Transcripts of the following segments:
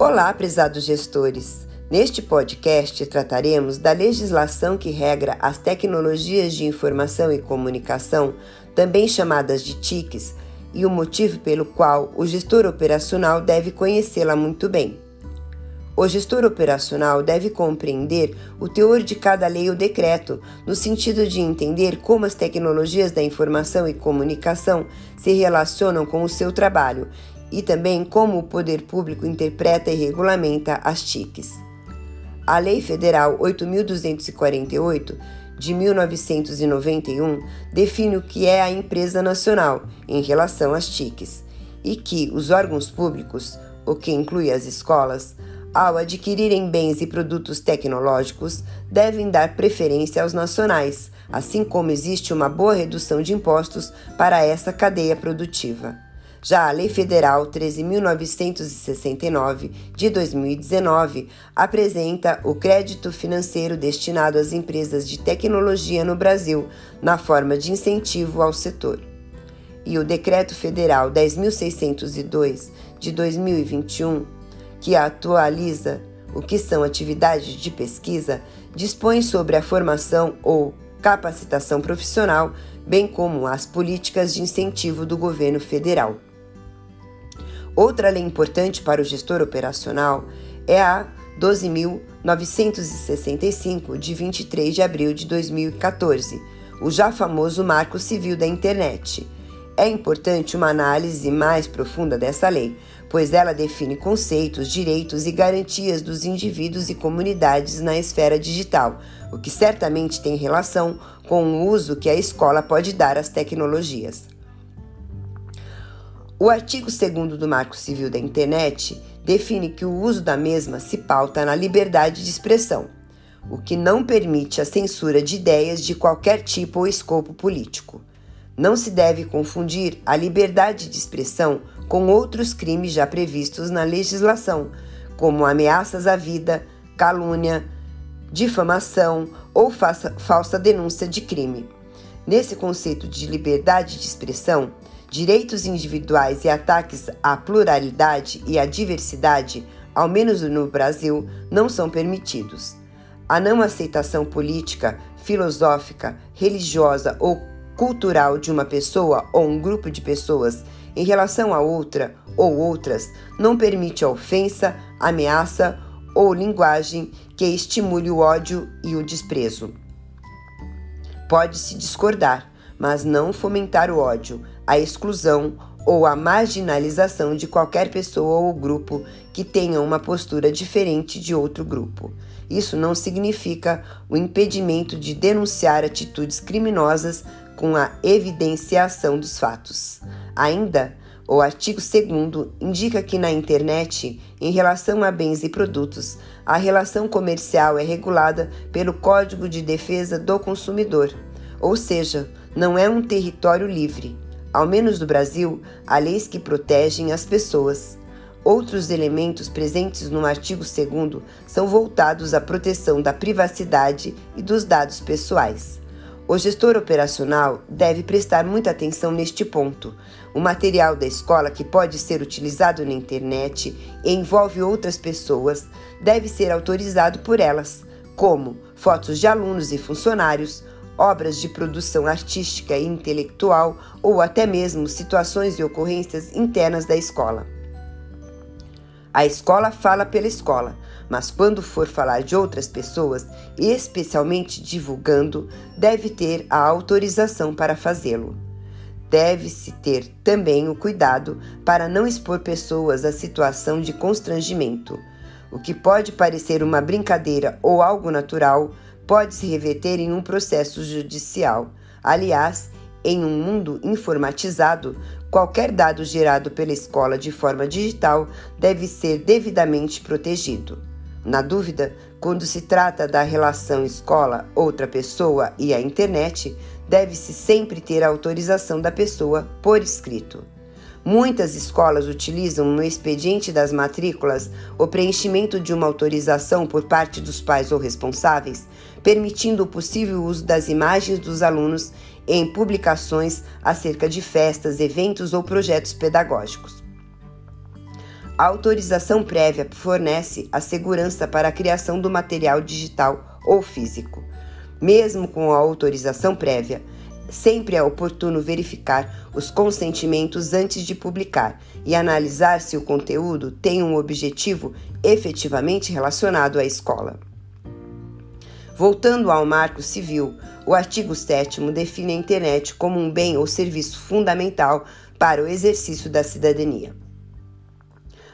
Olá, prezados gestores! Neste podcast trataremos da legislação que regra as tecnologias de informação e comunicação, também chamadas de TICs, e o motivo pelo qual o gestor operacional deve conhecê-la muito bem. O gestor operacional deve compreender o teor de cada lei ou decreto, no sentido de entender como as tecnologias da informação e comunicação se relacionam com o seu trabalho e também como o poder público interpreta e regulamenta as TICs. A Lei Federal 8.248 de 1991 define o que é a empresa nacional em relação às TICs e que os órgãos públicos, o que inclui as escolas, ao adquirirem bens e produtos tecnológicos, devem dar preferência aos nacionais, assim como existe uma boa redução de impostos para essa cadeia produtiva. Já a Lei Federal 13.969 de 2019 apresenta o crédito financeiro destinado às empresas de tecnologia no Brasil na forma de incentivo ao setor. E o Decreto Federal 10.602 de 2021, que atualiza o que são atividades de pesquisa, dispõe sobre a formação ou capacitação profissional, bem como as políticas de incentivo do governo federal. Outra lei importante para o gestor operacional é a 12.965, de 23 de abril de 2014, o já famoso Marco Civil da Internet. É importante uma análise mais profunda dessa lei, pois ela define conceitos, direitos e garantias dos indivíduos e comunidades na esfera digital, o que certamente tem relação com o uso que a escola pode dar às tecnologias. O artigo 2 do Marco Civil da Internet define que o uso da mesma se pauta na liberdade de expressão, o que não permite a censura de ideias de qualquer tipo ou escopo político. Não se deve confundir a liberdade de expressão com outros crimes já previstos na legislação, como ameaças à vida, calúnia, difamação ou falsa denúncia de crime. Nesse conceito de liberdade de expressão, direitos individuais e ataques à pluralidade e à diversidade, ao menos no Brasil, não são permitidos. A não aceitação política, filosófica, religiosa ou cultural de uma pessoa ou um grupo de pessoas em relação a outra ou outras não permite a ofensa, ameaça ou linguagem que estimule o ódio e o desprezo. Pode-se discordar, mas não fomentar o ódio, a exclusão ou a marginalização de qualquer pessoa ou grupo que tenha uma postura diferente de outro grupo. Isso não significa o impedimento de denunciar atitudes criminosas com a evidenciação dos fatos. Ainda, o artigo 2 indica que na internet, em relação a bens e produtos, a relação comercial é regulada pelo Código de Defesa do Consumidor, ou seja, não é um território livre. Ao menos no Brasil, há leis que protegem as pessoas. Outros elementos presentes no artigo 2 são voltados à proteção da privacidade e dos dados pessoais. O gestor operacional deve prestar muita atenção neste ponto. O material da escola que pode ser utilizado na internet e envolve outras pessoas deve ser autorizado por elas, como fotos de alunos e funcionários, obras de produção artística e intelectual ou até mesmo situações e ocorrências internas da escola. A escola fala pela escola, mas quando for falar de outras pessoas, especialmente divulgando, deve ter a autorização para fazê-lo. Deve-se ter também o cuidado para não expor pessoas à situação de constrangimento. O que pode parecer uma brincadeira ou algo natural pode se reverter em um processo judicial. Aliás, em um mundo informatizado, qualquer dado gerado pela escola de forma digital deve ser devidamente protegido. Na dúvida, quando se trata da relação escola-outra pessoa e a internet, deve-se sempre ter a autorização da pessoa por escrito. Muitas escolas utilizam no expediente das matrículas o preenchimento de uma autorização por parte dos pais ou responsáveis, permitindo o possível uso das imagens dos alunos em publicações acerca de festas, eventos ou projetos pedagógicos. A autorização prévia fornece a segurança para a criação do material digital ou físico. Mesmo com a autorização prévia, sempre é oportuno verificar os consentimentos antes de publicar e analisar se o conteúdo tem um objetivo efetivamente relacionado à escola. Voltando ao Marco Civil, o artigo 7 define a internet como um bem ou serviço fundamental para o exercício da cidadania.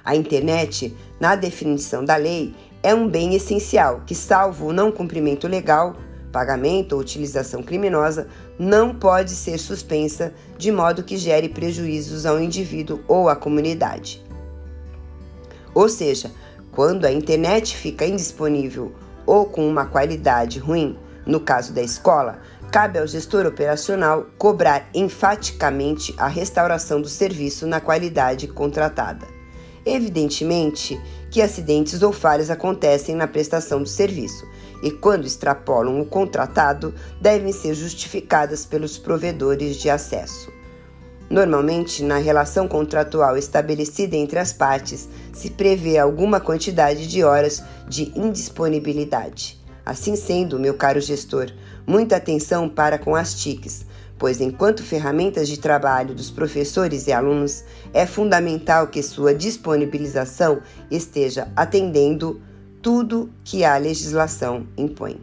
A internet, na definição da lei, é um bem essencial que, salvo o não cumprimento legal, pagamento ou utilização criminosa, não pode ser suspensa de modo que gere prejuízos ao indivíduo ou à comunidade. Ou seja, quando a internet fica indisponível ou com uma qualidade ruim, no caso da escola, cabe ao gestor operacional cobrar enfaticamente a restauração do serviço na qualidade contratada. Evidentemente que acidentes ou falhas acontecem na prestação do serviço e, quando extrapolam o contratado, devem ser justificadas pelos provedores de acesso. Normalmente, na relação contratual estabelecida entre as partes, se prevê alguma quantidade de horas de indisponibilidade. Assim sendo, meu caro gestor, muita atenção para com as TICs, pois, enquanto ferramentas de trabalho dos professores e alunos, é fundamental que sua disponibilização esteja atendendo tudo que a legislação impõe.